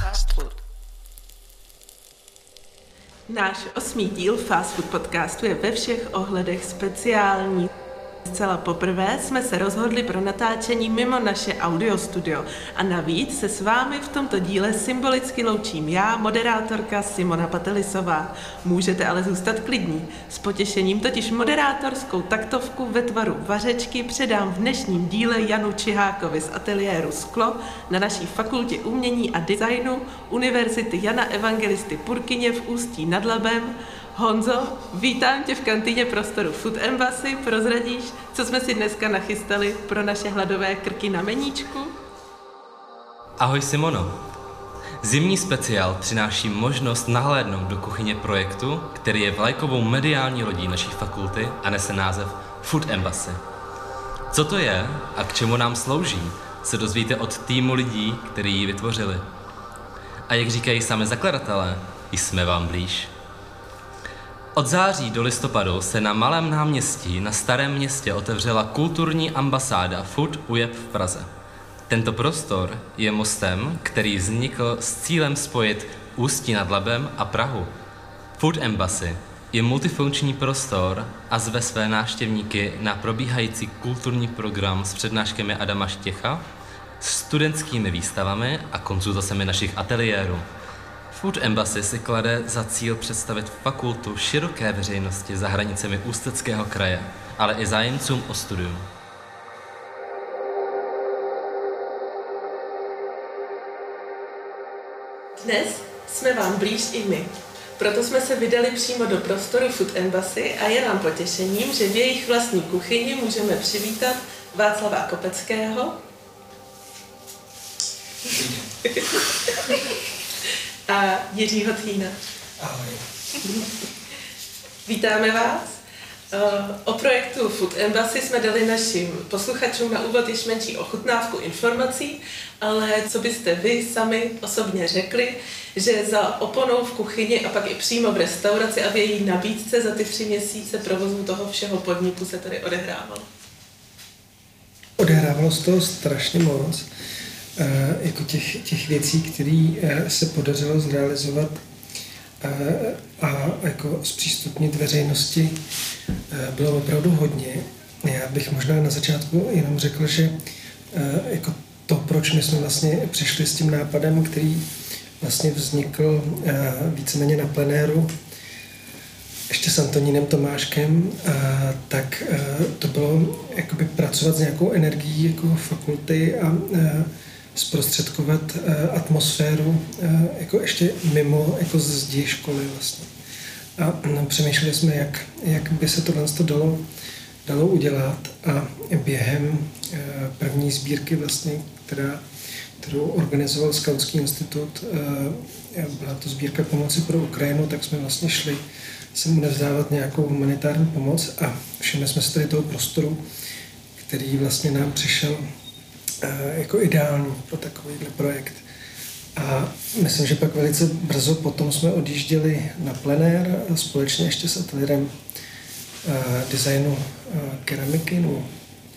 Fast food. Náš osmý díl Fast Food podcastu je ve všech ohledech speciální. Zcela poprvé jsme se rozhodli pro natáčení mimo naše audio studio a navíc se s vámi v tomto díle symbolicky loučím já, moderátorka Simona Patelisová. Můžete ale zůstat klidní. S potěšením totiž moderátorskou taktovku ve tvaru vařečky předám v dnešním díle Janu Čihákovi z ateliéru Sklo na naší fakultě umění a designu Univerzity Jana Evangelisty Purkyně v Ústí nad Labem Honzo, vítám tě v kantýně prostoru Food Embassy. Prozradíš, co jsme si dneska nachystali pro naše hladové krky na meníčku? Ahoj Simono. Zimní speciál přináší možnost nahlédnout do kuchyně projektu, který je vlajkovou mediální lodí naší fakulty a nese název Food Embassy. Co to je a k čemu nám slouží, se dozvíte od týmu lidí, který ji vytvořili. A jak říkají sami zakladatelé, jsme vám blíž. Od září do listopadu se na Malém náměstí na Starém městě otevřela kulturní ambasáda Food UJEP v Praze. Tento prostor je mostem, který vznikl s cílem spojit Ústí nad Labem a Prahu. Food Embassy je multifunkční prostor a zve své návštěvníky na probíhající kulturní program s přednáškami Adama Štěcha, studentskými výstavami a konzultacemi našich ateliérů. Food Embassy si klade za cíl představit fakultu široké veřejnosti za hranicemi Ústeckého kraje, ale i zájemcům o studium. Dnes jsme vám blíž i my. Proto jsme se vydali přímo do prostoru Food Embassy a je nám potěšením, že v jejich vlastní kuchyni můžeme přivítat Václava Kopeckého. a Jiřího Tchýna. Ahoj. Vítáme vás. O projektu Food Embassy jsme dali našim posluchačům na úvod již menší ochutnávku informací, ale co byste vy sami osobně řekli, že za oponou v kuchyni a pak i přímo v restauraci a v její nabídce za ty tři měsíce provozu toho všeho podniku se tady odehrávalo? Odehrávalo se toho strašně moc. Eh, jako těch, těch věcí, které eh, se podařilo zrealizovat eh, a jako zpřístupnit veřejnosti, bylo opravdu hodně. Já bych možná na začátku jenom řekl, že jako to, proč my jsme vlastně přišli s tím nápadem, který vlastně vznikl víceméně na plenéru, ještě s Antonínem Tomáškem, tak to bylo jakoby pracovat s nějakou energií jako fakulty a zprostředkovat uh, atmosféru uh, jako ještě mimo jako zdi školy vlastně. A no, přemýšleli jsme, jak, jak by se tohle dalo, dalo udělat a během uh, první sbírky vlastně, která, kterou organizoval Skautský institut, byla to sbírka pomoci pro Ukrajinu, tak jsme vlastně šli sem odevzdávat nějakou humanitární pomoc a všimli jsme si tady toho prostoru, který vlastně nám přišel Eh, jako ideální pro takovýhle projekt. A myslím, že pak velice brzo potom jsme odjížděli na plenér společně ještě s ateliérem uh, designu uh, keramiky, no,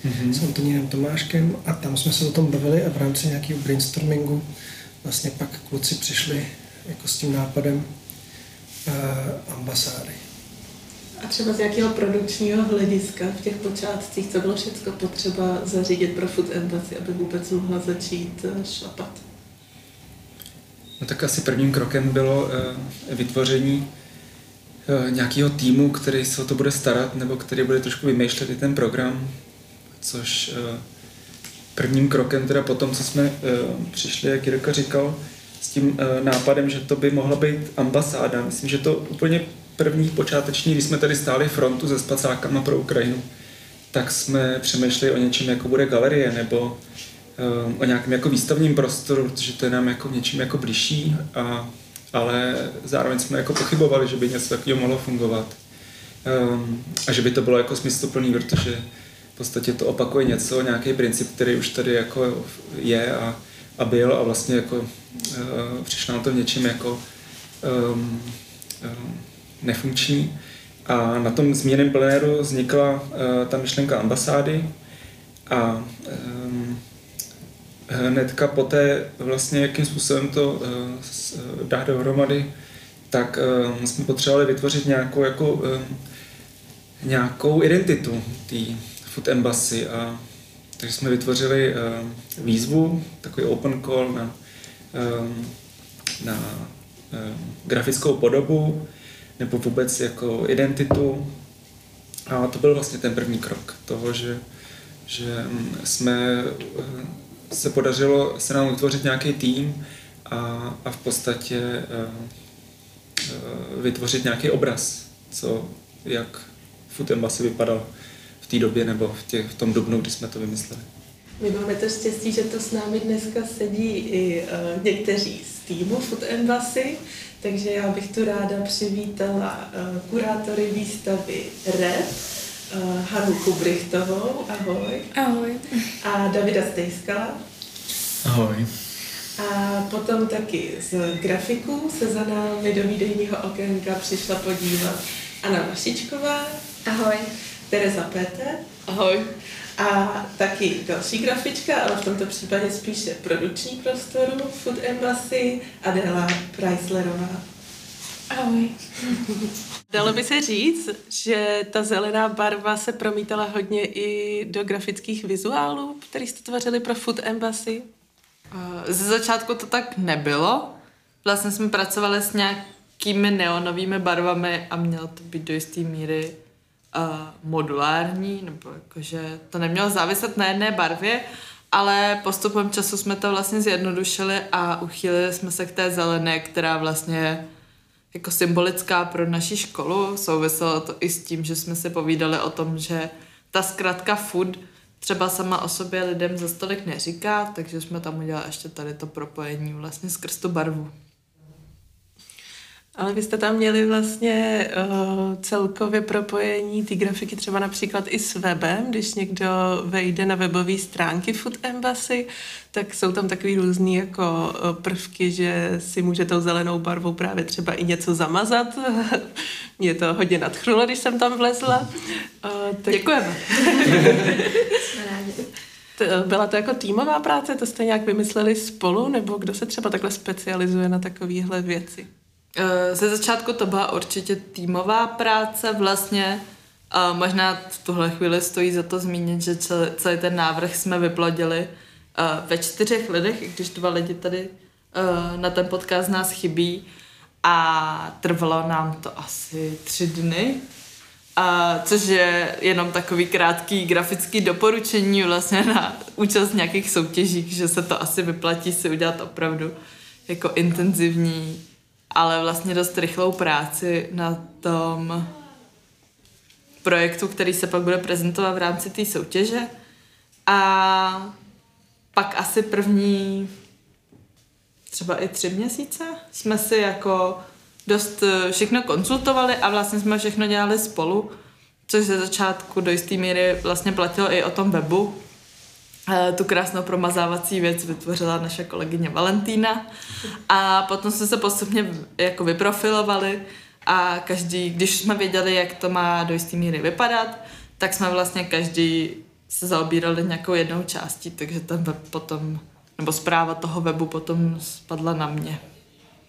mm-hmm. s Antonínem Tomáškem a tam jsme se o tom bavili a v rámci nějakého brainstormingu vlastně pak kluci přišli jako s tím nápadem ambasády. A třeba z jakého produkčního hlediska v těch počátcích, co bylo všechno potřeba zařídit pro Food Embassy, aby vůbec mohla začít eh, šlapat? No tak asi prvním krokem bylo uh, vytvoření uh, nějakého týmu, který se o to bude starat, nebo který bude trošku vymýšlet i ten program, což prvním krokem teda potom, co jsme přišli, jak Jirka říkal, s tím nápadem, že to by mohla být ambasáda. Myslím, že to úplně první počáteční, když jsme tady stáli frontu se spacákama pro Ukrajinu, tak jsme přemýšleli o něčem, jako bude galerie, nebo um, o nějakém jako výstavním prostoru, protože to je nám jako něčím jako blížší, a, ale zároveň jsme jako pochybovali, že by něco takového mohlo fungovat. Um, a že by to bylo jako smysluplný, protože v podstatě to opakuje něco, nějaký princip, který už tady jako je a, a byl a vlastně jako uh, přišlo na to v něčem jako um, um, nefunkční. A na tom zmíněném plenéru vznikla uh, ta myšlenka ambasády a um, hnedka poté vlastně, jakým způsobem to dá dohromady, tak jsme potřebovali vytvořit nějakou, jako, nějakou identitu té Food Embassy a takže jsme vytvořili výzvu, takový open call na, na grafickou podobu nebo vůbec jako identitu a to byl vlastně ten první krok toho, že, že jsme eh, se podařilo se nám vytvořit nějaký tým a, a v podstatě uh, uh, vytvořit nějaký obraz, co, jak Food Embassy vypadal v té době nebo v, těch, v tom dubnu, kdy jsme to vymysleli. My máme to štěstí, že to s námi dneska sedí i uh, někteří z týmu Food Embassy, takže já bych tu ráda přivítala uh, kurátory výstavy RED, uh, Hanu Kubrichtovou, ahoj. Ahoj. A Davida Stejskala. Ahoj. A potom taky z grafiku se za námi do výdejního okénka přišla podívat Anna Vašičková. Ahoj. Tereza Péter. Ahoj. A taky další grafička, ale v tomto případě spíše produkční prostoru Food Embassy Adela Preislerová. Ahoj. Dalo by se říct, že ta zelená barva se promítala hodně i do grafických vizuálů, který jste tvořili pro Food Embassy? Ze začátku to tak nebylo. Vlastně jsme pracovali s nějakými neonovými barvami a mělo to být do jisté míry uh, modulární, nebo jakože to nemělo záviset na jedné barvě, ale postupem času jsme to vlastně zjednodušili a uchýlili jsme se k té zelené, která vlastně jako symbolická pro naši školu. Souviselo to i s tím, že jsme si povídali o tom, že ta zkratka food třeba sama o sobě lidem za stolik neříká, takže jsme tam udělali ještě tady to propojení vlastně skrz tu barvu. Ale vy jste tam měli vlastně uh, celkově propojení ty grafiky třeba například i s webem, když někdo vejde na webové stránky Food Embassy, tak jsou tam takový různý jako uh, prvky, že si může tou zelenou barvou právě třeba i něco zamazat. Mě to hodně nadchnulo, když jsem tam vlezla. Uh, tak... Děkujeme. Jsme rádi. Byla to jako týmová práce, to jste nějak vymysleli spolu, nebo kdo se třeba takhle specializuje na takovéhle věci? Eh, ze začátku to byla určitě týmová práce vlastně. A možná v tuhle chvíli stojí za to zmínit, že celý, ten návrh jsme vyplodili eh, ve čtyřech lidech, i když dva lidi tady eh, na ten podcast nás chybí. A trvalo nám to asi tři dny, a což je jenom takový krátký grafický doporučení vlastně na účast nějakých soutěží, že se to asi vyplatí si udělat opravdu jako intenzivní ale vlastně dost rychlou práci na tom projektu, který se pak bude prezentovat v rámci té soutěže. A pak asi první třeba i tři měsíce jsme si jako dost všechno konzultovali a vlastně jsme všechno dělali spolu, což ze začátku do jisté míry vlastně platilo i o tom webu, Eh, tu krásnou promazávací věc vytvořila naše kolegyně Valentína a potom jsme se postupně jako vyprofilovali a každý, když jsme věděli, jak to má do jisté míry vypadat, tak jsme vlastně každý se zaobírali nějakou jednou částí, takže ten web potom, nebo zpráva toho webu potom spadla na mě.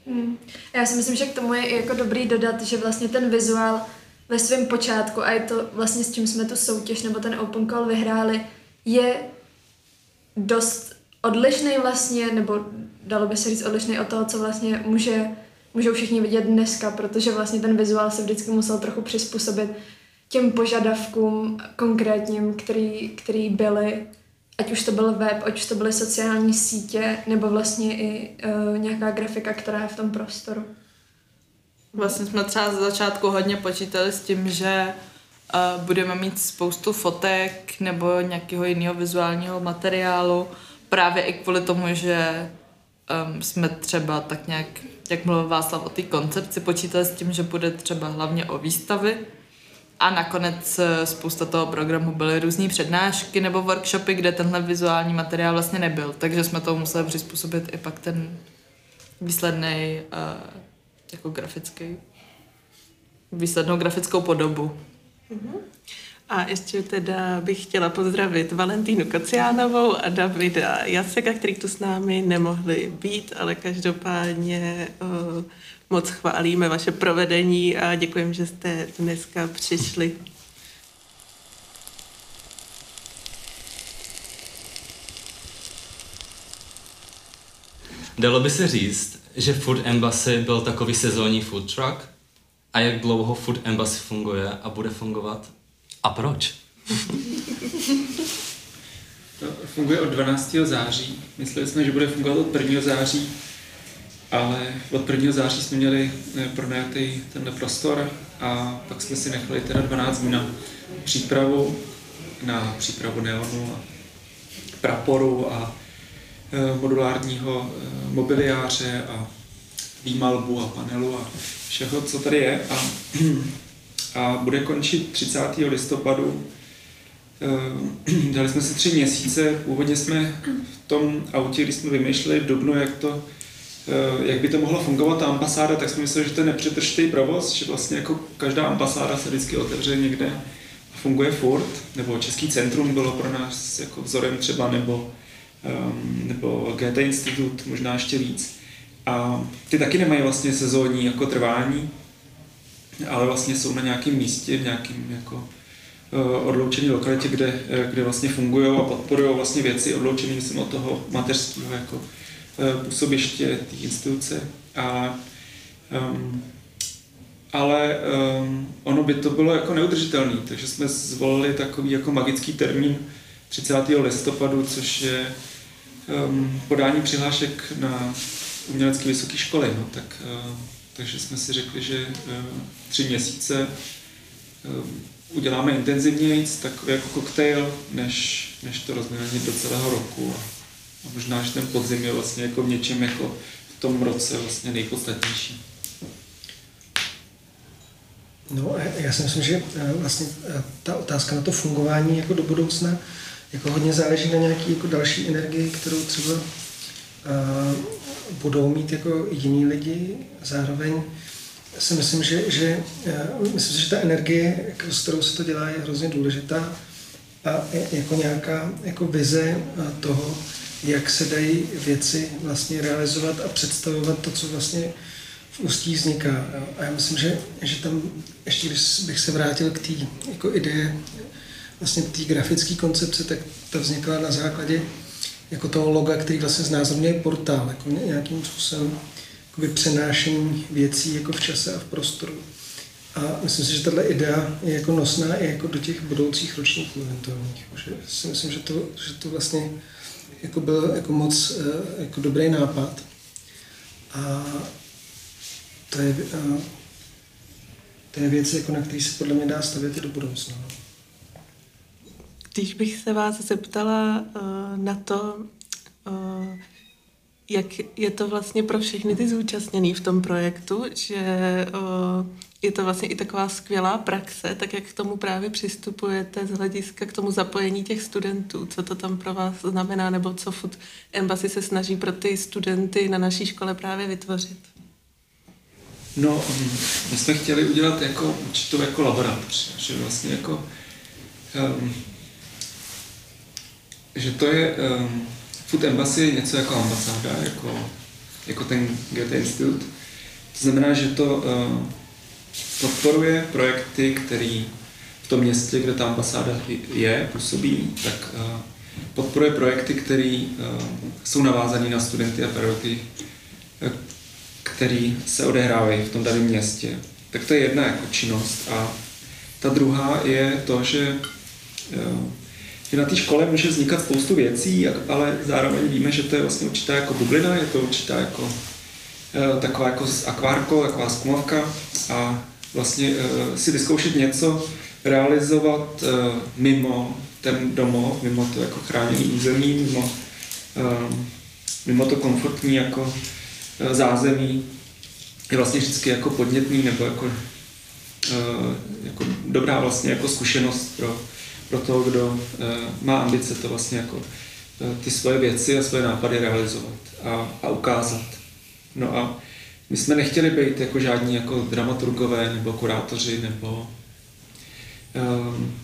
Hmm. Já si myslím, že k tomu je i jako dobrý dodat, že vlastně ten vizuál ve svém počátku a je to vlastně s čím jsme tu soutěž nebo ten open call vyhráli, je dost odlišný vlastně, nebo dalo by se říct odlišný od toho, co vlastně může, můžou všichni vidět dneska, protože vlastně ten vizuál se vždycky musel trochu přizpůsobit těm požadavkům konkrétním, který, který byly, ať už to byl web, ať už to byly sociální sítě, nebo vlastně i uh, nějaká grafika, která je v tom prostoru. Vlastně jsme třeba za začátku hodně počítali s tím, že budeme mít spoustu fotek nebo nějakého jiného vizuálního materiálu, právě i kvůli tomu, že um, jsme třeba tak nějak, jak mluvil Václav o té koncepci, počítali s tím, že bude třeba hlavně o výstavy a nakonec eh, spousta toho programu byly různé přednášky nebo workshopy, kde tenhle vizuální materiál vlastně nebyl, takže jsme to museli přizpůsobit i pak ten výsledný uh, jako grafický výslednou grafickou podobu. A ještě teda bych chtěla pozdravit Valentínu Kociánovou a Davida Jaseka, který tu s námi nemohli být, ale každopádně uh, moc chválíme vaše provedení a děkujeme, že jste dneska přišli. Dalo by se říct, že Food Embassy byl takový sezónní food truck? A jak dlouho Food Embassy funguje a bude fungovat? A proč? To funguje od 12. září. Mysleli jsme, že bude fungovat od 1. září, ale od 1. září jsme měli eh, pronajatý tenhle prostor a pak jsme si nechali teda 12 dní na přípravu, na přípravu neonu a praporu a eh, modulárního eh, mobiliáře a výmalbu a panelu a všeho, co tady je. A, a bude končit 30. listopadu. Eh, dali jsme si tři měsíce. Původně jsme v tom autě, když jsme vymýšleli v Dubnu, jak, to, eh, jak by to mohlo fungovat, ta ambasáda, tak jsme mysleli, že to je nepřetržitý provoz, že vlastně jako každá ambasáda se vždycky otevře někde a funguje furt, nebo Český centrum bylo pro nás jako vzorem třeba, nebo, um, nebo GT Institut, možná ještě víc. A ty taky nemají vlastně sezónní jako trvání, ale vlastně jsou na nějakém místě, v nějakém jako eh, odloučené lokalitě, kde, eh, kde vlastně fungují a podporují vlastně věci odloučené, myslím, od toho mateřského jako eh, působiště té instituce. A, um, ale um, ono by to bylo jako neudržitelné, takže jsme zvolili takový jako magický termín 30. listopadu, což je um, podání přihlášek na umělecké vysoké školy, no, tak, uh, takže jsme si řekli, že uh, tři měsíce uh, uděláme intenzivněji, takový jako koktejl, než, než to rozmělnit do celého roku. A, a možná, že ten podzim je vlastně jako v něčem jako v tom roce vlastně nejpodstatnější. No, já si myslím, že vlastně ta otázka na to fungování jako do budoucna jako hodně záleží na nějaký jako další energii, kterou třeba budou mít jako jiní lidi. Zároveň si myslím, že, že, myslím, že ta energie, jako s kterou se to dělá, je hrozně důležitá a jako nějaká jako vize toho, jak se dají věci vlastně realizovat a představovat to, co vlastně v ústí vzniká. A já myslím, že, že tam, ještě když bych se vrátil k té jako ideje, vlastně té grafické koncepce, tak ta vznikla na základě jako toho loga, který vlastně znázorňuje portál, jako nějakým způsobem jako přenášení věcí jako v čase a v prostoru. A myslím si, že tato idea je jako nosná i jako do těch budoucích ročníků eventuálních. Že si myslím, že to, že to vlastně jako byl jako moc eh, jako dobrý nápad. A to je, a to je věc, jako na který se podle mě dá stavět i do budoucna. Když bych se vás zeptala uh, na to, uh, jak je to vlastně pro všechny ty zúčastněný v tom projektu, že uh, je to vlastně i taková skvělá praxe, tak jak k tomu právě přistupujete z hlediska k tomu zapojení těch studentů, co to tam pro vás znamená, nebo co Food Embassy se snaží pro ty studenty na naší škole právě vytvořit? No, my jsme chtěli udělat jako určitou jako laboratoř, že vlastně jako um, že to je, um, Food Embassy je něco jako ambasáda, jako, jako ten Goethe Institut. To znamená, že to uh, podporuje projekty, které v tom městě, kde ta ambasáda je, působí, tak uh, podporuje projekty, které uh, jsou navázané na studenty a pedagogy, které se odehrávají v tom daném městě. Tak to je jedna jako činnost. A ta druhá je to, že uh, že na té škole může vznikat spoustu věcí, ale zároveň víme, že to je vlastně určitá jako bublina, je to určitá jako eh, taková jako akvárko, taková zkumavka a vlastně eh, si vyzkoušet něco, realizovat eh, mimo ten domov, mimo to jako chráněný území, mimo, mimo to komfortní jako zázemí, je vlastně vždycky jako podnětný nebo jako, jako dobrá vlastně jako zkušenost pro, pro toho, kdo eh, má ambice to vlastně jako eh, ty svoje věci a svoje nápady realizovat a, a ukázat. No a my jsme nechtěli být jako žádní jako dramaturgové nebo kurátoři nebo um,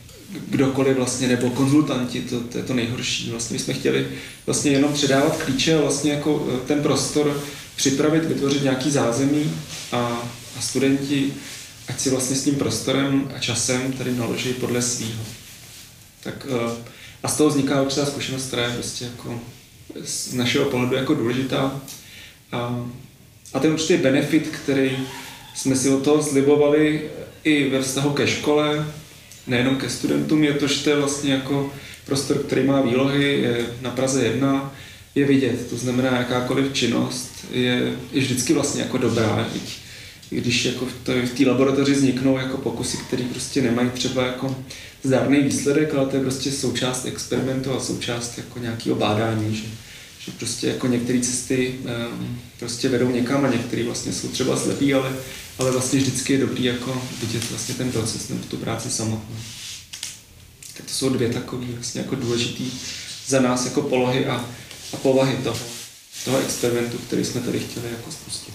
kdokoliv vlastně, nebo konzultanti, to, to je to nejhorší. Vlastně my jsme chtěli vlastně jenom předávat klíče a vlastně jako eh, ten prostor připravit, vytvořit nějaký zázemí a, a studenti, ať si vlastně s tím prostorem a časem tady naloží podle svého. Tak eh, a z toho vzniká určitá zkušenost, která je prostě jako z našeho pohledu jako důležitá. A, a ten určitý benefit, který jsme si od toho zlibovali i ve vztahu ke škole, nejenom ke studentům, je to, že to je vlastně jako prostor, který má výlohy, je na Praze 1, je vidět, to znamená jakákoliv činnost je, je vždycky vlastně jako dobrá, i když jako v té laboratoři vzniknou jako pokusy, které prostě nemají třeba jako zdárný výsledek, ale to je prostě součást experimentu a součást jako nějakého bádání, že, že prostě jako některé cesty um, prostě vedou někam a některé vlastně jsou třeba slepý, ale, ale vlastně vždycky je dobrý jako vidět vlastně ten proces nebo tu práci samotnou. Tak to jsou dvě takové vlastně jako důležitý za nás jako polohy a, a povahy toho, toho experimentu, který jsme tady chtěli jako spustit.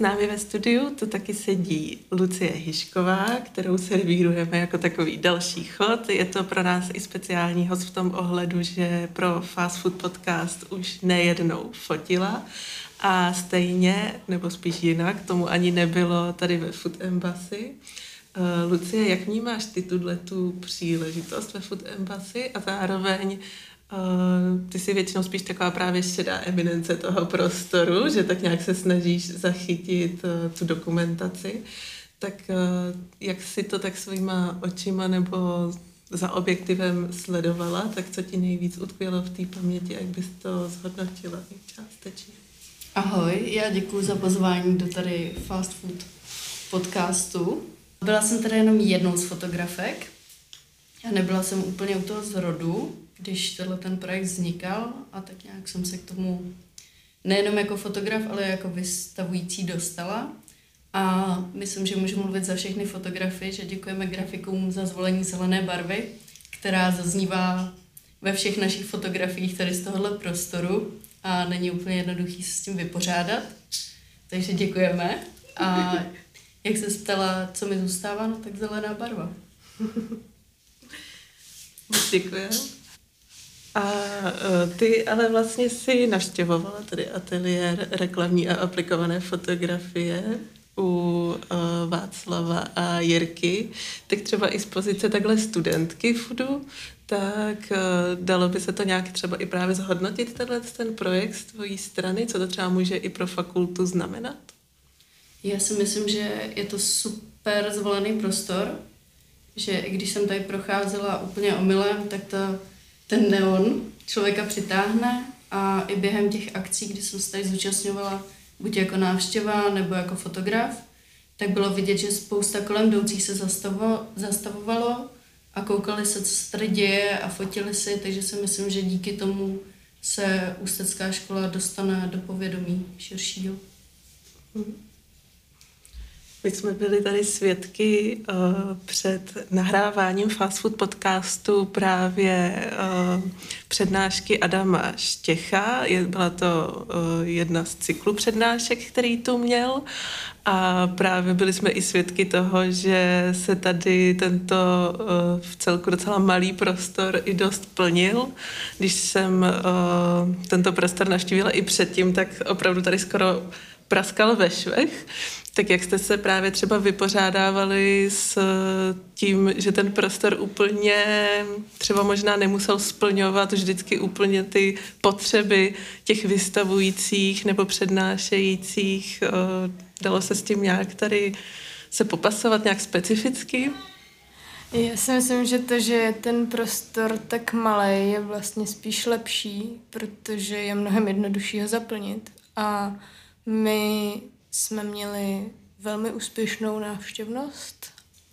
Námi ve studiu tu taky sedí Lucie Hišková, kterou servírujeme jako takový další chod. Je to pro nás i speciální host v tom ohledu, že pro Fast Food Podcast už nejednou fotila a stejně, nebo spíš jinak, tomu ani nebylo tady ve Food Embassy. Uh, Lucie, jak vnímáš ty tuhle tu příležitost ve Food Embassy a zároveň Uh, ty jsi většinou spíš taková právě šedá eminence toho prostoru, že tak nějak se snažíš zachytit uh, tu dokumentaci. Tak uh, jak si to tak svýma očima nebo za objektivem sledovala, tak co ti nejvíc utkvělo v té paměti, jak bys to zhodnotila částečně? Ahoj, já děkuji za pozvání do tady Fast Food podcastu. Byla jsem tady jenom jednou z fotografek a nebyla jsem úplně u toho zrodu, když tenhle ten projekt vznikal a tak nějak jsem se k tomu nejenom jako fotograf, ale jako vystavující dostala. A myslím, že můžu mluvit za všechny fotografy, že děkujeme grafikům za zvolení zelené barvy, která zaznívá ve všech našich fotografiích tady z tohohle prostoru a není úplně jednoduchý se s tím vypořádat. Takže děkujeme. A jak se ptala, co mi zůstává, no tak zelená barva. Děkujeme. A e, ty ale vlastně si navštěvovala tady ateliér reklamní a aplikované fotografie u uh, Václava a Jirky, tak třeba i z pozice takhle studentky FUDu, tak uh, dalo by se to nějak třeba i právě zhodnotit tenhle ten projekt z tvojí strany, co to třeba může i pro fakultu znamenat? Já si myslím, že je to super zvolený prostor, že i když jsem tady procházela úplně omylem, tak to ten neon člověka přitáhne a i během těch akcí, kdy jsem se tady zúčastňovala buď jako návštěva nebo jako fotograf, tak bylo vidět, že spousta kolem jdoucích se zastavo, zastavovalo a koukali se, co se tady děje a fotili si, takže si myslím, že díky tomu se Ústecká škola dostane do povědomí širšího. Mm-hmm. My jsme byli tady svědky uh, před nahráváním Fast Food podcastu právě uh, přednášky Adama Štěcha. Je, byla to uh, jedna z cyklů přednášek, který tu měl. A právě byli jsme i svědky toho, že se tady tento uh, v celku docela malý prostor i dost plnil. Když jsem uh, tento prostor navštívila i předtím, tak opravdu tady skoro praskal ve švech. Tak jak jste se právě třeba vypořádávali s tím, že ten prostor úplně třeba možná nemusel splňovat vždycky úplně ty potřeby těch vystavujících nebo přednášejících? Eh, dalo se s tím nějak tady se popasovat nějak specificky? Já si myslím, že to, že je ten prostor tak malý, je vlastně spíš lepší, protože je mnohem jednodušší ho zaplnit. A my jsme měli velmi úspěšnou návštěvnost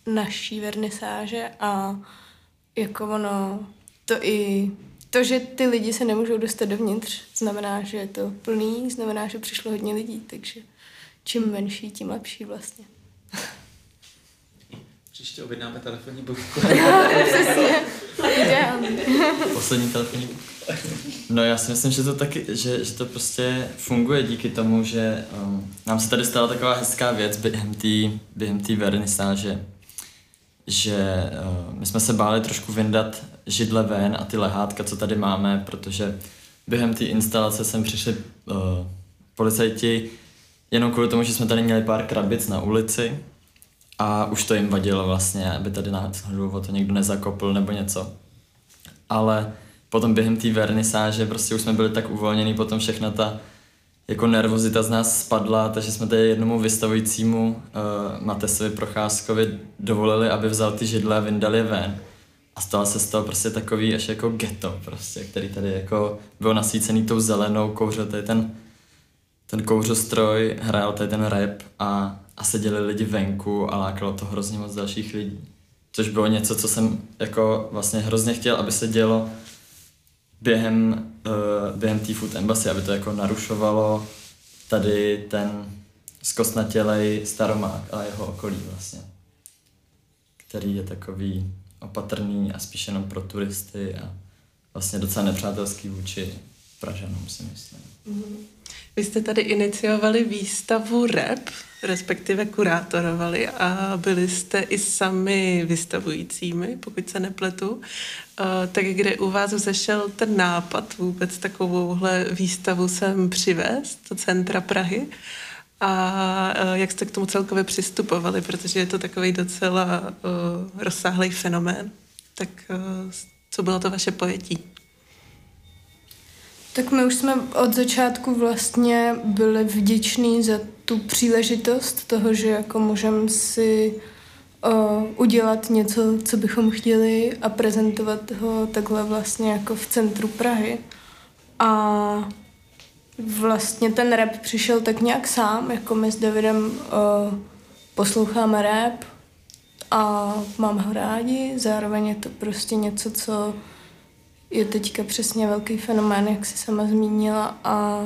naší vernisáže a jako ono, to i to, že ty lidi se nemůžou dostat dovnitř, znamená, že je to plný, znamená, že přišlo hodně lidí, takže čím menší, tím lepší vlastně. Příště objednáme telefonní. Přesně. Poslední telefonní budku. No já si myslím, že to taky, že, že to prostě funguje díky tomu, že um, nám se tady stala taková hezká věc během té během tý vernisáže, že uh, my jsme se báli trošku vyndat židle ven a ty lehátka, co tady máme, protože během té instalace sem přišli uh, policajti jenom kvůli tomu, že jsme tady měli pár krabic na ulici a už to jim vadilo vlastně, aby tady náhodou to někdo nezakopl nebo něco. Ale potom během té vernisáže prostě už jsme byli tak uvolnění, potom všechna ta jako nervozita z nás spadla, takže jsme tady jednomu vystavujícímu uh, Matesovi Procházkovi dovolili, aby vzal ty židle a vyndal je ven. A stalo se z toho prostě takový až jako ghetto prostě, který tady jako byl nasvícený tou zelenou, kouřil tady ten, ten kouřostroj, hrál tady ten rap a, a seděli lidi venku a lákalo to hrozně moc dalších lidí. Což bylo něco, co jsem jako vlastně hrozně chtěl, aby se dělo během, uh, během té Food Embassy, aby to jako narušovalo tady ten zkostnatělej staromák a jeho okolí vlastně, který je takový opatrný a spíš jenom pro turisty a vlastně docela nepřátelský vůči Pražanům si myslím. Mm-hmm. Vy jste tady iniciovali výstavu REP, respektive kurátorovali a byli jste i sami vystavujícími, pokud se nepletu. Tak kde u vás zešel ten nápad vůbec takovouhle výstavu sem přivést do centra Prahy? A jak jste k tomu celkově přistupovali, protože je to takový docela uh, rozsáhlý fenomén. Tak co bylo to vaše pojetí? Tak my už jsme od začátku vlastně byli vděční za tu příležitost toho, že jako můžeme si uh, udělat něco, co bychom chtěli a prezentovat ho takhle vlastně jako v centru Prahy. A vlastně ten rap přišel tak nějak sám, jako my s Davidem uh, posloucháme rap a mám ho rádi, zároveň je to prostě něco, co je teďka přesně velký fenomén, jak jsi sama zmínila a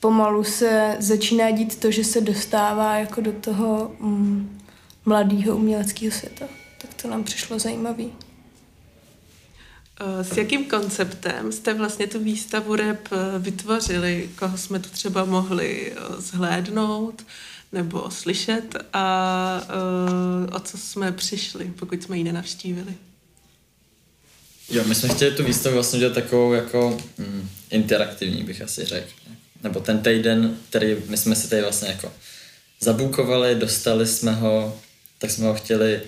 pomalu se začíná dít to, že se dostává jako do toho mm, mladého uměleckého světa. Tak to nám přišlo zajímavý. Eh, s jakým konceptem jste vlastně tu výstavu rep eh, vytvořili? Koho jsme tu třeba mohli eh, zhlédnout nebo slyšet a o co jsme přišli, pokud jsme ji nenavštívili? Jo, my jsme chtěli tu výstavu vlastně dělat takovou jako mm, interaktivní, bych asi řekl. Nebo ten týden, který my jsme si tady vlastně jako zabukovali, dostali jsme ho, tak jsme ho chtěli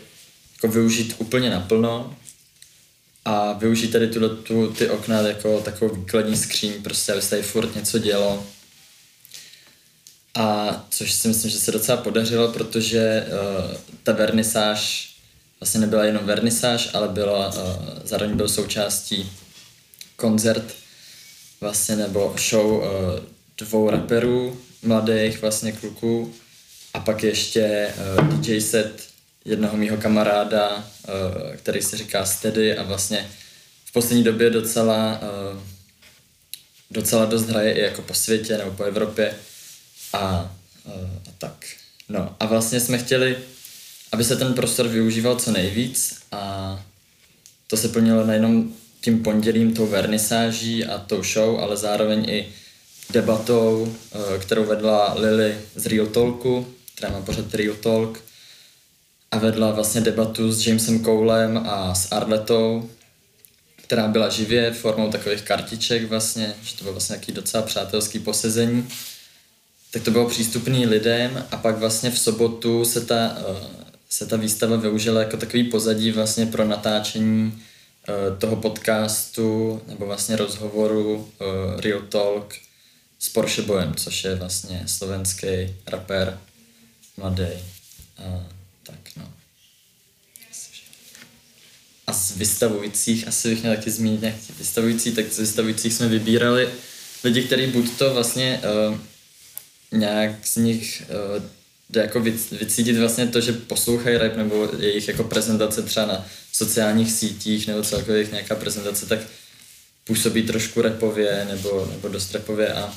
jako využít úplně naplno a využít tady tuhle, tu, ty okna jako takovou výkladní skříň, prostě aby se tady furt něco dělo. A což si myslím, že se docela podařilo, protože uh, ta vernisáž vlastně nebyla jenom vernisáž, ale byla, uh, zároveň byl součástí koncert vlastně nebo show uh, dvou rapperů, mladých vlastně kluků a pak ještě uh, DJ set jednoho mýho kamaráda, uh, který se říká Steady a vlastně v poslední době docela uh, docela dost hraje i jako po světě nebo po Evropě a, a tak. No a vlastně jsme chtěli aby se ten prostor využíval co nejvíc a to se plnilo nejenom tím pondělím, tou vernisáží a tou show, ale zároveň i debatou, eh, kterou vedla Lily z Real Talku, která má pořád Real Talk, a vedla vlastně debatu s Jamesem Coulem a s Arletou, která byla živě formou takových kartiček vlastně, že to bylo vlastně nějaký docela přátelský posezení. Tak to bylo přístupný lidem a pak vlastně v sobotu se ta uh, se ta výstava využila jako takový pozadí vlastně pro natáčení uh, toho podcastu nebo vlastně rozhovoru Real Talk s Porsche Bojem, což je vlastně slovenský rapper, mladý. Uh, tak no. A z vystavujících, asi bych měl taky zmínit nějaký vystavující, tak z vystavujících jsme vybírali lidi, kteří buď to vlastně uh, nějak z nich uh, jde jako vycítit vlastně to, že poslouchají rap nebo jejich jako prezentace třeba na sociálních sítích nebo celkově nějaká prezentace, tak působí trošku repově nebo, nebo dost repově a,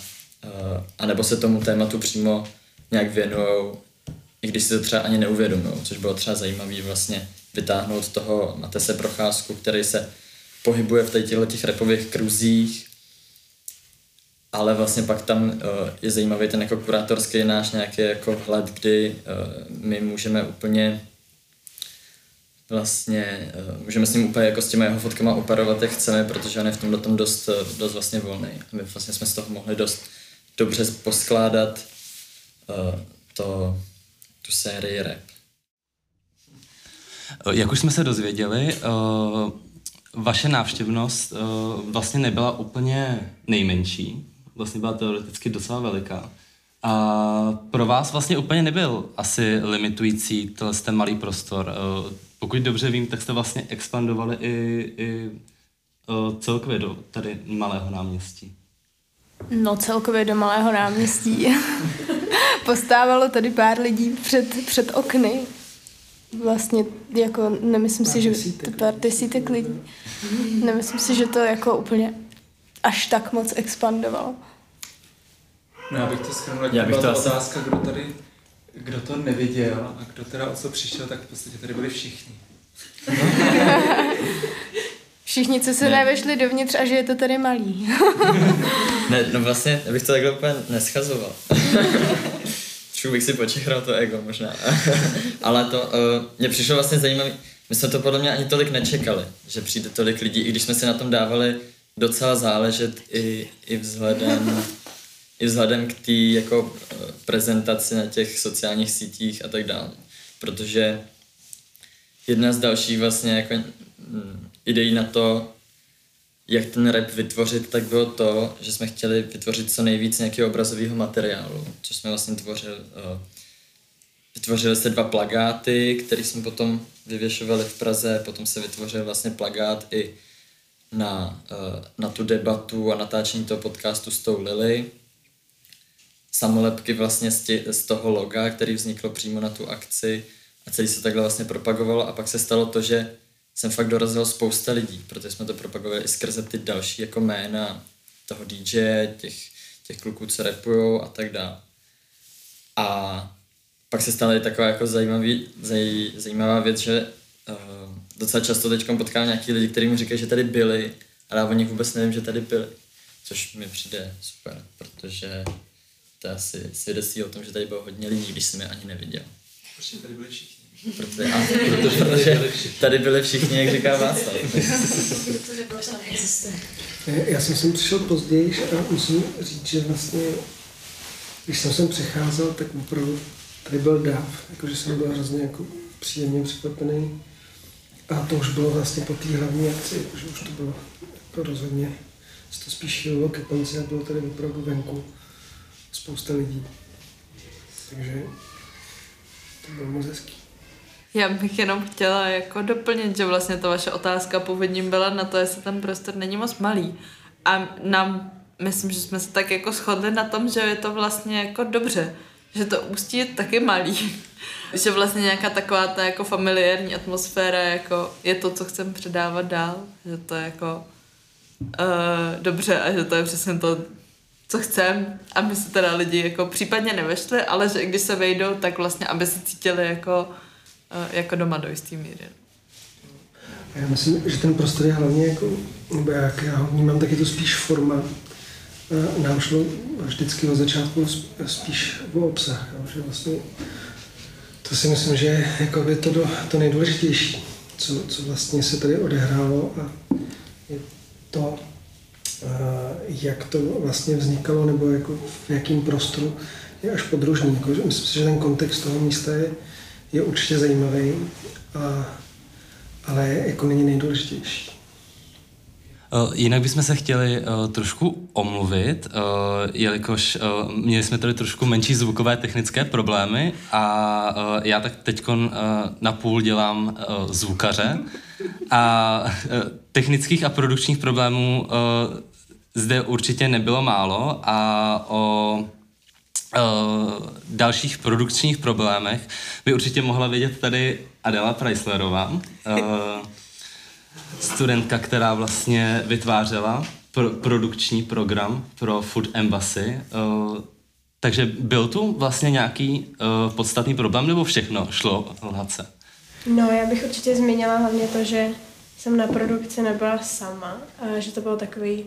a nebo se tomu tématu přímo nějak věnují, i když si to třeba ani neuvědomují, což bylo třeba zajímavé vlastně vytáhnout toho Matese Procházku, který se pohybuje v těchto těch repových kruzích, ale vlastně pak tam uh, je zajímavý ten jako kurátorský náš nějaký jako vhled, kdy uh, my můžeme úplně vlastně, můžeme s ním úplně jako s těma jeho fotkama operovat, jak chceme, protože on je v tomhle tom dost, dost vlastně volný. My vlastně jsme z toho mohli dost dobře poskládat uh, to, tu sérii rap. Jak už jsme se dozvěděli, vaše návštěvnost vlastně nebyla úplně nejmenší, vlastně byla teoreticky docela veliká. A pro vás vlastně úplně nebyl asi limitující ten malý prostor. Pokud dobře vím, tak jste vlastně expandovali i, i uh, celkově do tady malého náměstí. No celkově do malého náměstí. Postávalo tady pár lidí před, před okny. Vlastně jako nemyslím pár si, že to pár desítek lidí. Nemyslím si, že to jako úplně až tak moc expandovalo. No já bych to schrnul, já bych to asi... otázka, kdo tady, kdo to neviděl a kdo teda o co přišel, tak v podstatě tady byli všichni. Všichni, co se ne. nevešli dovnitř a že je to tady malý. ne, no vlastně, abych to takhle úplně neschazoval. Trošku bych si počechral to ego možná. Ale to, uh, mě přišlo vlastně zajímavé, my jsme to podle mě ani tolik nečekali, že přijde tolik lidí, i když jsme si na tom dávali docela záležet i, i vzhledem i vzhledem k té jako eh, prezentaci na těch sociálních sítích a tak dále. Protože jedna z dalších vlastně jako mm, ideí na to, jak ten rap vytvořit, tak bylo to, že jsme chtěli vytvořit co nejvíc nějakého obrazového materiálu, což jsme vlastně tvořili. Uh, vytvořili se dva plagáty, které jsme potom vyvěšovali v Praze, potom se vytvořil vlastně plagát i na, uh, na tu debatu a natáčení toho podcastu s tou Lily. Samolepky vlastně z, tě, z toho loga, který vzniklo přímo na tu akci a celý se takhle vlastně propagovalo a pak se stalo to, že jsem fakt dorazil spousta lidí, protože jsme to propagovali i skrze ty další jako jména toho DJ, těch, těch kluků, co rapujou a tak dále. A pak se stala i taková jako zajímavý, zaj, zajímavá věc, že uh, docela často teď potkám nějaký lidi, kteří mi říkají, že tady byli, ale já o nich vůbec nevím, že tady byli. Což mi přijde super, protože to je asi svědectví o tom, že tady bylo hodně lidí, když jsem je ani neviděl. Protože tady byli všichni. Protože, a, protože, protože tady byli všichni, jak říká Václav. Já jsem sem přišel později a musím říct, že vlastně, když jsem sem přicházel, tak opravdu tady byl dáv, jakože jsem byl hrozně jako příjemně překvapený. A to už bylo vlastně po té hlavní akci, jakože už to bylo jako rozhodně, se to spíš šílo ke konci a bylo tady opravdu venku spousta lidí. Takže to bylo moc hezký. Já bych jenom chtěla jako doplnit, že vlastně ta vaše otázka původním byla na to, jestli ten prostor není moc malý. A nám, myslím, že jsme se tak jako shodli na tom, že je to vlastně jako dobře, že to ústí je taky malý. že vlastně nějaká taková ta jako familiární atmosféra jako je to, co chcem předávat dál, že to je jako uh, dobře a že to je přesně to, co chcem, aby se teda lidi jako případně nevešli, ale že když se vejdou, tak vlastně, aby se cítili jako jako doma do jistý míry. Já myslím, že ten prostor je hlavně jako, nebo jak já ho vnímám, tak je to spíš forma. Nám šlo vždycky od začátku spíš o obsah, jo, že vlastně to si myslím, že je jako by to, do, to nejdůležitější, co, co vlastně se tady odehrálo a je to, jak to vlastně vznikalo, nebo jako v jakém prostoru je až podružný. Jako, myslím si, že ten kontext toho místa je, je určitě zajímavý, a, ale jako není nejdůležitější. Uh, jinak bychom se chtěli uh, trošku omluvit, uh, jelikož uh, měli jsme tady trošku menší zvukové technické problémy a uh, já tak teď uh, na půl dělám uh, zvukaře a uh, technických a produkčních problémů uh, zde určitě nebylo málo a o uh, dalších produkčních problémech by určitě mohla vědět tady Adela Preislerová, uh, studentka, která vlastně vytvářela pro, produkční program pro Food Embassy. Uh, takže byl tu vlastně nějaký uh, podstatný problém, nebo všechno šlo hladce? No, já bych určitě zmínila hlavně to, že jsem na produkci nebyla sama, že to bylo takový,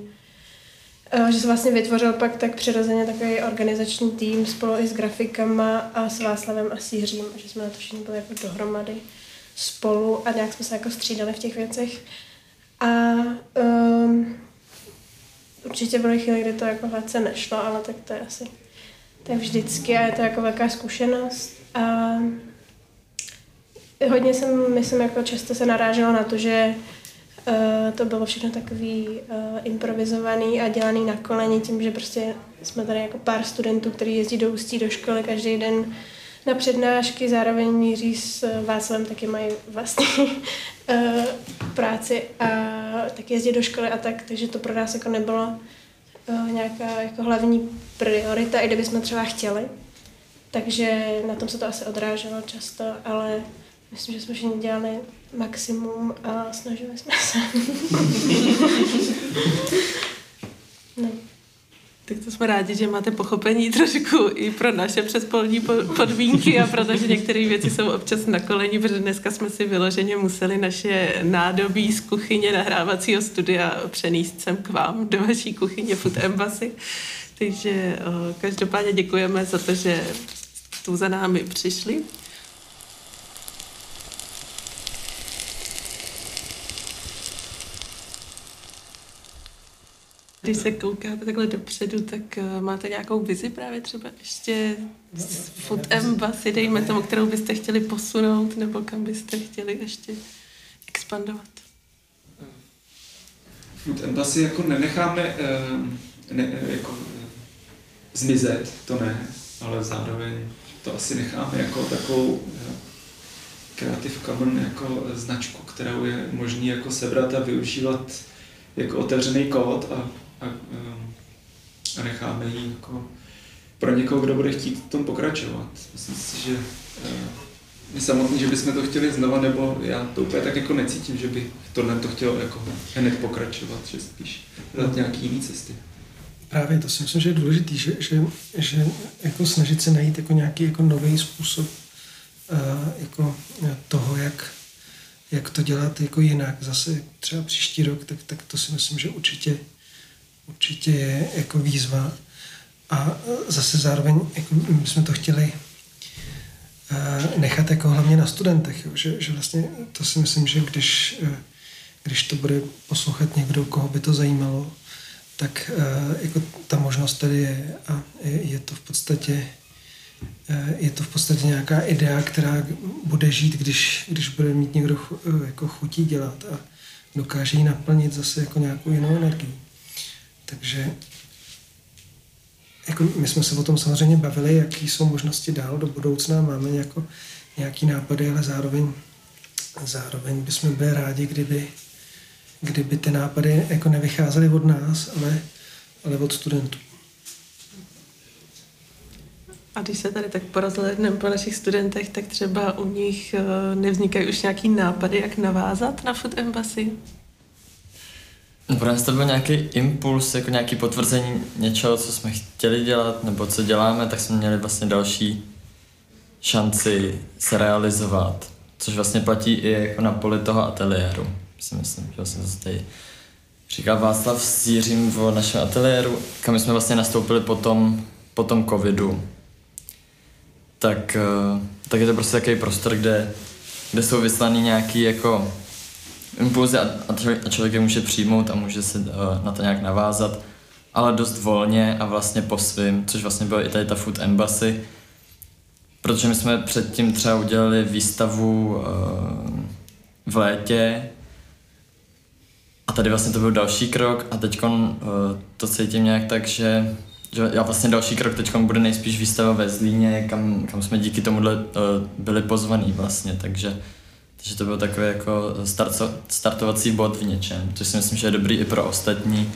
že se vlastně vytvořil pak tak přirozeně takový organizační tým spolu i s grafikama a s Václavem a Sířím, že jsme na to všichni byli jako dohromady spolu a nějak jsme se jako střídali v těch věcech. A um, určitě byly chvíle, kdy to jako hladce nešlo, ale tak to je asi je vždycky a je to jako velká zkušenost. A hodně jsem, myslím, jako často se narážela na to, že uh, to bylo všechno takový uh, improvizovaný a dělaný na koleni tím, že prostě jsme tady jako pár studentů, kteří jezdí do Ústí do školy každý den na přednášky, zároveň míří s Václavem, taky mají vlastně uh, práci a taky jezdí do školy a tak, takže to pro nás jako nebylo uh, nějaká jako hlavní priorita, i kdybychom třeba chtěli. Takže na tom se to asi odráželo často, ale myslím, že jsme všichni dělali maximum a snažili jsme se. no. Tak to jsme rádi, že máte pochopení trošku i pro naše předpolní podmínky a protože některé věci jsou občas na koleni, protože dneska jsme si vyloženě museli naše nádobí z kuchyně nahrávacího studia přenést sem k vám do vaší kuchyně Food Embassy. Takže o, každopádně děkujeme za to, že tu za námi přišli. Když se koukáte takhle dopředu, tak uh, máte nějakou vizi právě třeba ještě z Food Embassy, dejme tomu, kterou byste chtěli posunout, nebo kam byste chtěli ještě expandovat? Food Embassy jako nenecháme uh, ne, jako, zmizet, to ne, ale zároveň to asi necháme jako takovou Creative Commons jako značku, kterou je možný jako sebrat a využívat jako otevřený kód a a, a necháme ji jako pro někoho, kdo bude chtít v tom pokračovat. Myslím si, že eh, my samotný, že bychom to chtěli znova, nebo já to úplně tak jako necítím, že by tohle to chtělo jako hned pokračovat, že spíš hledat nějaký jiný cesty. Právě to si myslím, že je důležité, že, že, že jako snažit se najít jako nějaký jako nový způsob uh, jako toho, jak, jak to dělat jako jinak. Zase třeba příští rok, tak, tak to si myslím, že určitě určitě je jako výzva. A zase zároveň jako my jsme to chtěli eh, nechat jako hlavně na studentech, jo, že, že vlastně to si myslím, že když, eh, když to bude poslouchat někdo, koho by to zajímalo, tak jako ta možnost tady je a je, je to v podstatě je to v podstatě nějaká idea, která bude žít, když, když bude mít někdo jako chutí dělat a dokáže ji naplnit zase jako nějakou jinou energii. Takže jako my jsme se o tom samozřejmě bavili, jaký jsou možnosti dál do budoucna, máme jako nějaký nápady, ale zároveň, zároveň bychom byli rádi, kdyby, kdyby ty nápady jako nevycházely od nás, ale, ale od studentů. A když se tady tak porozhledneme po našich studentech, tak třeba u nich eh, nevznikají už nějaký nápady, jak navázat na Food Embassy? Pro nás to byl nějaký impuls, jako nějaký potvrzení něčeho, co jsme chtěli dělat, nebo co děláme, tak jsme měli vlastně další šanci se realizovat, což vlastně platí i jako na poli toho ateliéru. Si myslím, že vlastně to tady říká Václav s Jiřím o našem ateliéru, kam jsme vlastně nastoupili po tom, po tom covidu. Tak, eh, tak je to prostě takový prostor, kde, kde jsou vyslaný nějaký jako impulzy a, a člověk je může přijmout a může se uh, na to nějak navázat, ale dost volně a vlastně po svým, což vlastně bylo i tady ta Food Embassy, protože my jsme předtím třeba udělali výstavu uh, v létě a tady vlastně to byl další krok a teď uh, to cítím nějak tak, že, že já vlastně další krok teď bude nejspíš výstava ve Zlíně, kam, kam jsme díky tomuhle uh, byli pozvaní vlastně, takže takže to byl takový jako start, startovací bod v něčem, což si myslím, že je dobrý i pro ostatní.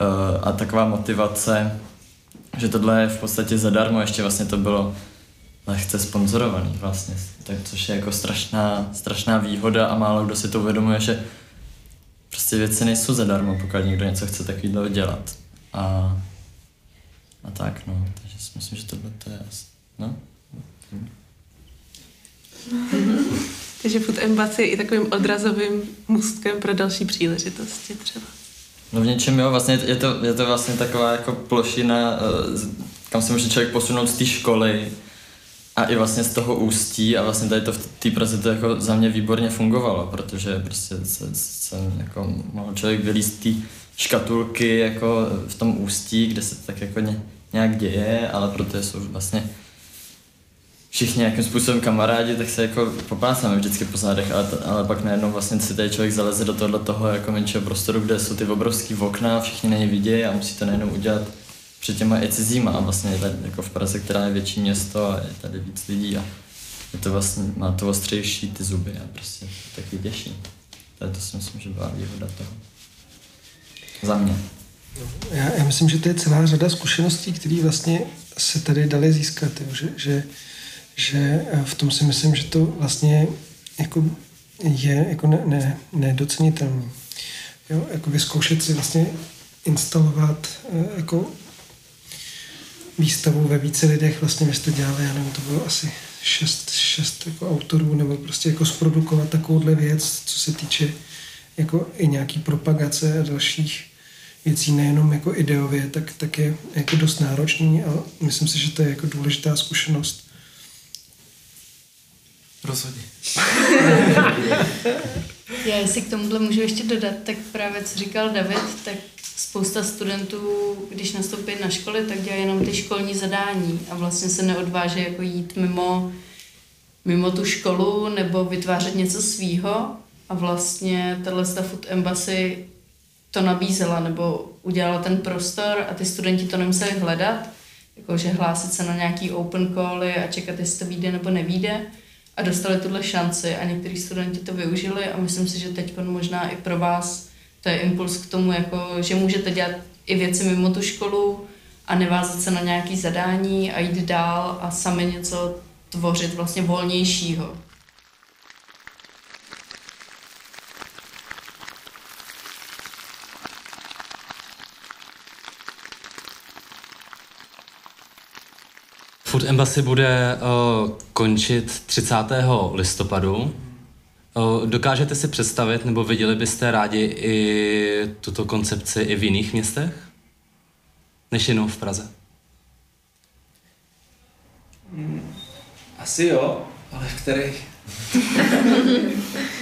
Uh, a taková motivace, že tohle je v podstatě zadarmo, ještě vlastně to bylo lehce sponzorovaný vlastně, tak, což je jako strašná, strašná výhoda a málo kdo si to uvědomuje, že prostě věci nejsou zadarmo, pokud někdo něco chce takového dělat. A, a tak, no, takže si myslím, že tohle to je asi, no. Ty Takže Food Embassy je i takovým odrazovým můstkem pro další příležitosti třeba. No v něčem jo, vlastně je to, je to vlastně taková jako plošina, eh, kam se může člověk posunout z té školy a i vlastně z toho ústí a vlastně tady to v té Praze to jako za mě výborně fungovalo, protože prostě se, se jako mohl člověk vylíst té škatulky jako v tom ústí, kde se tak jako ně, nějak děje, ale protože jsou vlastně všichni nějakým způsobem kamarádi, tak se jako popásáme vždycky po zádech, ale, ale pak najednou vlastně si tady člověk zaleze do tohle toho jako menšího prostoru, kde jsou ty obrovský okna, všichni na ně vidějí a musí to najednou udělat před těma i cizíma a vlastně tady jako v Praze, která je větší město a je tady víc lidí a je to vlastně, má to ostřejší ty zuby a prostě taky těší. Tady to si myslím, že byla výhoda toho. Za mě. Já, já myslím, že to je celá řada zkušeností, které vlastně se tady dali získat, jo, že, že že eh, v tom si myslím, že to vlastně jako je jako ne, ne, nedocenitelný. Jo, jako vyzkoušet si vlastně instalovat eh, jako výstavu ve více lidech, vlastně my jste dělali, já nevím, to bylo asi šest, šest jako autorů, nebo prostě jako zprodukovat takovouhle věc, co se týče jako i nějaký propagace a dalších věcí, nejenom jako ideově, tak, tak je jako dost náročný a myslím si, že to je jako důležitá zkušenost Rozhodně. Já jestli k tomuhle můžu ještě dodat, tak právě co říkal David, tak spousta studentů, když nastoupí na školy, tak dělají jenom ty školní zadání a vlastně se neodváží jako jít mimo, mimo tu školu nebo vytvářet něco svýho a vlastně tahle Food Embassy to nabízela nebo udělala ten prostor a ty studenti to nemuseli hledat, jakože hlásit se na nějaký open cally a čekat, jestli to vyjde nebo nevíde, a dostali tuhle šanci a někteří studenti to využili a myslím si, že teď možná i pro vás to je impuls k tomu, jako, že můžete dělat i věci mimo tu školu a nevázat se na nějaké zadání a jít dál a sami něco tvořit vlastně volnějšího. Embassy bude uh, končit 30. listopadu. Uh, dokážete si představit, nebo viděli byste rádi i tuto koncepci i v jiných městech? Než jenom v Praze? Hmm, asi jo, ale v kterých?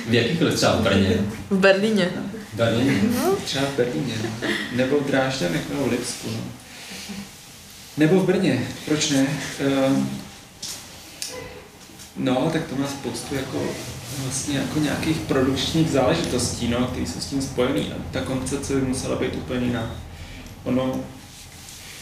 v jakýchkoliv třeba v Brně? V Berlíně. V Berlíně? No. Třeba v Berlíně, no. nebo v Drážďanech, nebo v Lipsku. No. Nebo v Brně, proč ne? Ehm, no, tak to má spoustu jako vlastně jako nějakých produkčních záležitostí, no, které jsou s tím spojený. A ta koncepce by musela být úplně jiná. Ono,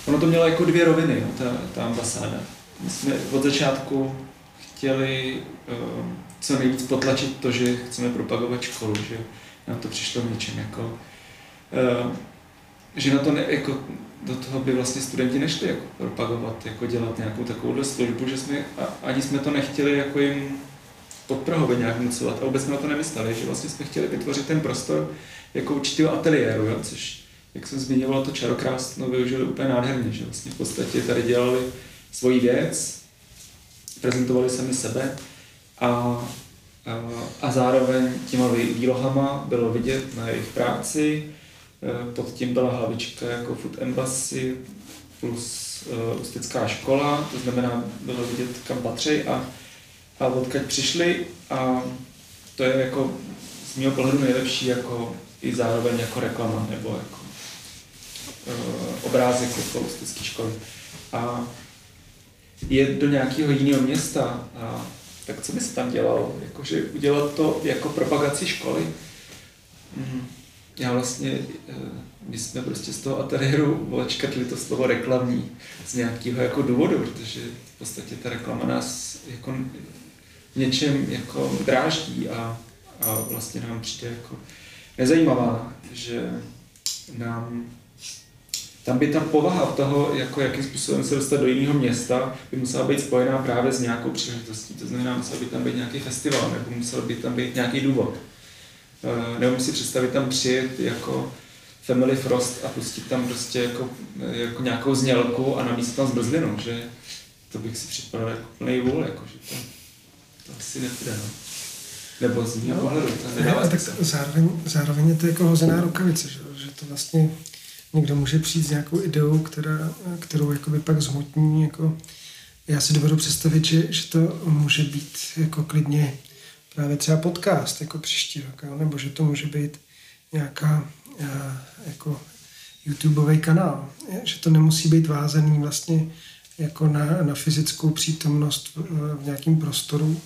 ono to mělo jako dvě roviny, no, ta, ta ambasáda. My jsme od začátku chtěli uh, co nejvíc potlačit to, že chceme propagovat školu, že nám to přišlo v něčem jako, uh, že na to ne, jako do toho by vlastně studenti nešli jako propagovat, jako dělat nějakou takovouhle službu, že jsme, a ani jsme to nechtěli jako jim podprahově nějak nucovat a vůbec jsme na to nemysleli, že vlastně jsme chtěli vytvořit ten prostor jako určitého ateliéru, jo, což, jak jsem zmiňoval, to čarokrásno využili úplně nádherně, že vlastně v podstatě tady dělali svoji věc, prezentovali sami sebe a, a, a zároveň těma výlohama bylo vidět na jejich práci, pod tím byla hlavička jako Food Embassy plus uh, Ústická škola, to znamená, bylo vidět, kam patří a, a odkud přišli a to je jako z mého pohledu nejlepší jako i zároveň jako reklama nebo jako uh, obrázek jako Ústické školy. A je do nějakého jiného města a tak co by se tam dělalo? Jakože udělat to jako propagaci školy? Mm já vlastně, eh, my jsme prostě z toho ateliéru odškrtli to slovo reklamní z nějakého jako důvodu, protože v podstatě ta reklama nás jako něčem jako dráždí a, a vlastně nám přijde jako nezajímavá, že nám tam by ta povaha toho, jako jakým způsobem se dostat do jiného města, by musela být spojená právě s nějakou příležitostí. To znamená, musel by tam být nějaký festival, nebo musel by tam být nějaký důvod. Eh, neumím si představit tam přijet jako Family Frost a pustit tam prostě jako, eh, jako nějakou znělku a namístit tam zbrzlinu, že to bych si připadal jako plný vůl, jako, že to, to asi nepůjde. No. Nebo z mého No, pohledu. To Ne, nedává a tak zároveň, zároveň je to jako hozená rukavice, že, že to vlastně někdo může přijít s nějakou ideou, která, kterou jakoby pak zhmotní. Jako, já si dovedu představit, že, že to může být jako klidně právě třeba podcast jako příští rok, jo? nebo že to může být nějaká a, jako YouTubeový kanál, je, že to nemusí být vázaný vlastně jako na, na fyzickou přítomnost v, v nějakém prostoru,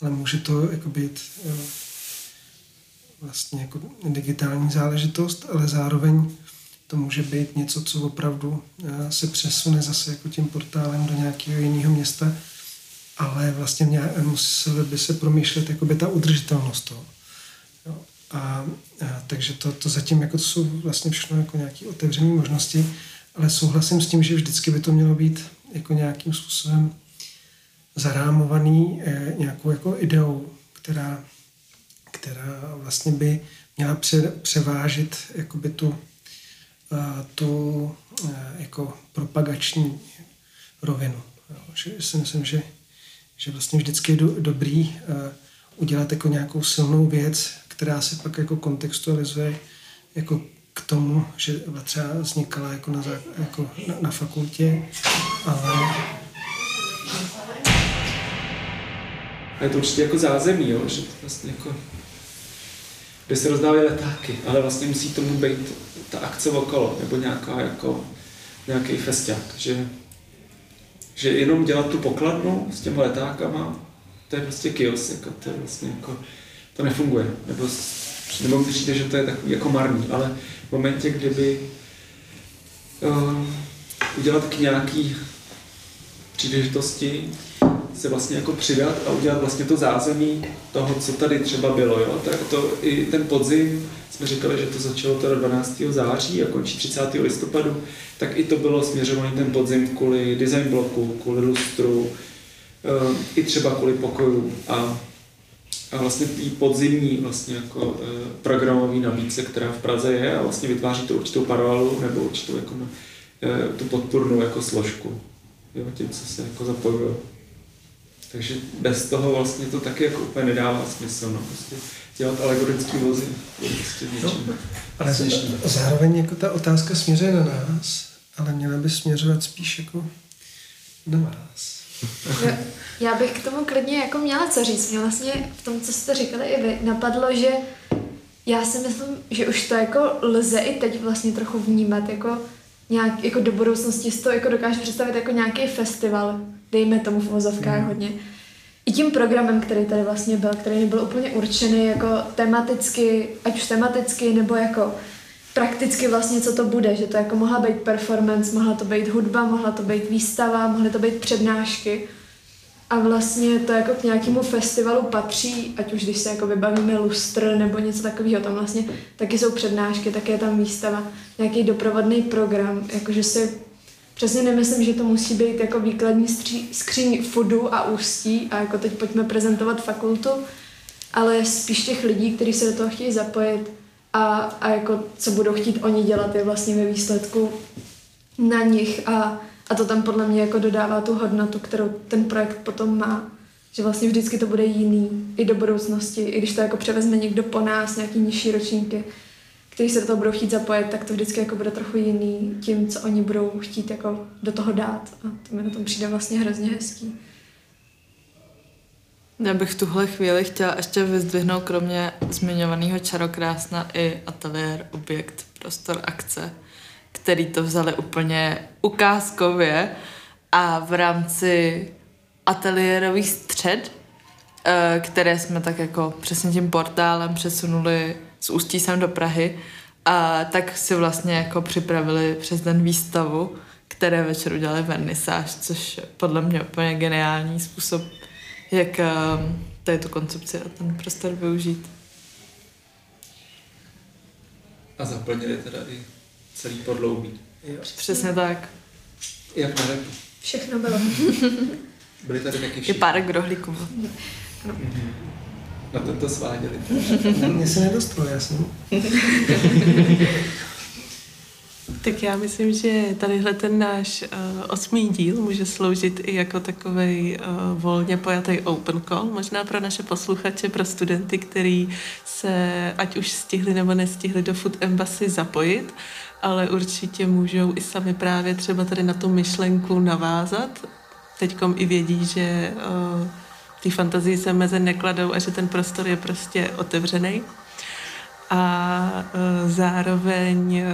ale může to jako být eh, vlastně jako digitální záležitost, ale zároveň to může být něco, co opravdu eh, se přesune zase jako tím portálem do nějakého jiného města, ale vlastně mě, museli by se promýšlet jakoby ta udržitelnost toho. Jo. A, a, takže to, to zatím jako to jsou vlastně všechno jako nějaké otevřené možnosti, ale souhlasím s tím, že vždycky by to mělo být jako nějakým způsobem zarámovaný eh, nějakou jako ideou, která, která vlastně by měla pře, převážit jakoby tu, eh, tu eh, jako propagační rovinu. Jo. Že si myslím, že, že vlastně vždycky je do, dobrý eh, udělat jako nějakou silnou věc, která se pak jako kontextualizuje jako k tomu, že třeba vznikala jako na, jako na, na fakultě, ale A je to určitě jako zázemí, jo, že to vlastně jako, kde se rozdávají letáky, ale vlastně musí tomu být ta akce okolo, nebo nějaká jako, nějaký festiák, že, že jenom dělat tu pokladnu s těma letákama, to je prostě kios, jako, to je vlastně jako, to nefunguje, nebo, nebo přijde, že to je takový jako marný, ale v momentě, kdyby uh, udělat k nějaký příležitosti se vlastně jako přidat a udělat vlastně to zázemí toho, co tady třeba bylo. Jo? Tak to i ten podzim, jsme říkali, že to začalo teda 12. září a končí 30. listopadu, tak i to bylo směřovaný ten podzim kvůli design bloku, kvůli lustru, eh, i třeba kvůli pokoju a, a vlastně tý podzimní vlastně jako eh, programový nabídce, která v Praze je a vlastně vytváří to určitou paralelu nebo určitou jako, eh, tu podpůrnou jako složku. Jo, tím, co se jako zapojuje. Takže bez toho vlastně to taky jako úplně nedává smysl. No. Prostě dělat alegorický vozy je prostě něčím. Ale směšný. zároveň jako ta otázka směřuje na nás, ale měla by směřovat spíš jako na vás. Já, já bych k tomu klidně jako měla co říct. Mě vlastně v tom, co jste říkali i vy, napadlo, že já si myslím, že už to jako lze i teď vlastně trochu vnímat jako nějak jako do budoucnosti si to jako dokážu představit jako nějaký festival, dejme tomu v vozovkách hodně. I tím programem, který tady vlastně byl, který nebyl úplně určený jako tematicky, ať už tematicky, nebo jako prakticky vlastně, co to bude, že to jako mohla být performance, mohla to být hudba, mohla to být výstava, mohly to být přednášky. A vlastně to jako k nějakému festivalu patří, ať už když se jako vybavíme lustr nebo něco takového, tam vlastně taky jsou přednášky, taky je tam výstava, nějaký doprovodný program, jakože si přesně nemyslím, že to musí být jako výkladní stří, skříň fudu a ústí a jako teď pojďme prezentovat fakultu, ale spíš těch lidí, kteří se do toho chtějí zapojit a, a jako co budou chtít oni dělat je vlastně ve výsledku na nich a, a to tam podle mě jako dodává tu hodnotu, kterou ten projekt potom má. Že vlastně vždycky to bude jiný i do budoucnosti, i když to jako převezme někdo po nás, nějaký nižší ročníky, kteří se do toho budou chtít zapojit, tak to vždycky jako bude trochu jiný tím, co oni budou chtít jako do toho dát. A to mi na tom přijde vlastně hrozně hezký. Já bych v tuhle chvíli chtěla ještě vyzdvihnout kromě zmiňovaného čarokrásna i ateliér, objekt, prostor, akce, který to vzali úplně ukázkově a v rámci ateliérových střed, eh, které jsme tak jako přesně tím portálem přesunuli z Ústí sem do Prahy, a tak si vlastně jako připravili přes den výstavu, které večer udělali vernisáž, což je podle mě úplně geniální způsob, jak eh, tady tu koncepci a ten prostor využít. A zaplnili teda i celý podloubí. Přesně tak. Jak na repu. Všechno bylo. Byli tady taky Je všichni. pár grohlíků. Na to to sváděli. Mě se nedostalo, já jsem... Tak já myslím, že tadyhle ten náš uh, osmý díl může sloužit i jako takový uh, volně pojatý open call, možná pro naše posluchače, pro studenty, který se ať už stihli nebo nestihli do Food Embassy zapojit, ale určitě můžou i sami právě třeba tady na tu myšlenku navázat. Teďkom i vědí, že uh, ty fantazii se meze nekladou a že ten prostor je prostě otevřený. A uh, zároveň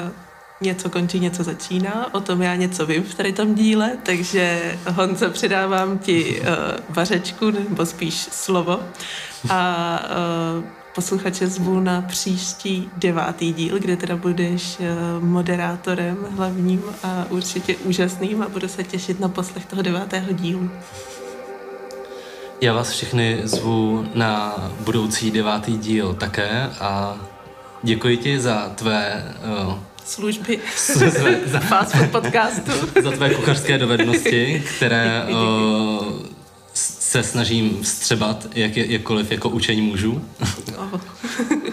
něco končí, něco začíná, o tom já něco vím v tady tom díle, takže Honzo, předávám ti uh, vařečku, nebo spíš slovo a uh, posluchače zvu na příští devátý díl, kde teda budeš uh, moderátorem hlavním a určitě úžasným a budu se těšit na poslech toho devátého dílu. Já vás všechny zvu na budoucí devátý díl také a děkuji ti za tvé uh, služby za, za fast food podcastu. za tvé kuchařské dovednosti, které uh, se snažím střebat jak, jakkoliv jako učení mužů. Oh.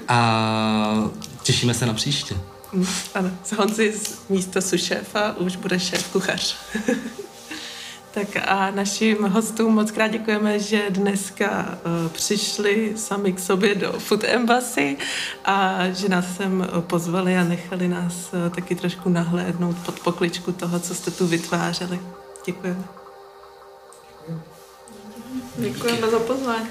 A těšíme se na příště. Ano, z Honzi z místo sušéfa už bude šéf kuchař. Tak a našim hostům moc krát děkujeme, že dneska uh, přišli sami k sobě do Food Embassy a že nás sem pozvali a nechali nás uh, taky trošku nahlédnout pod pokličku toho, co jste tu vytvářeli. Děkujeme. Děkujeme za pozvání.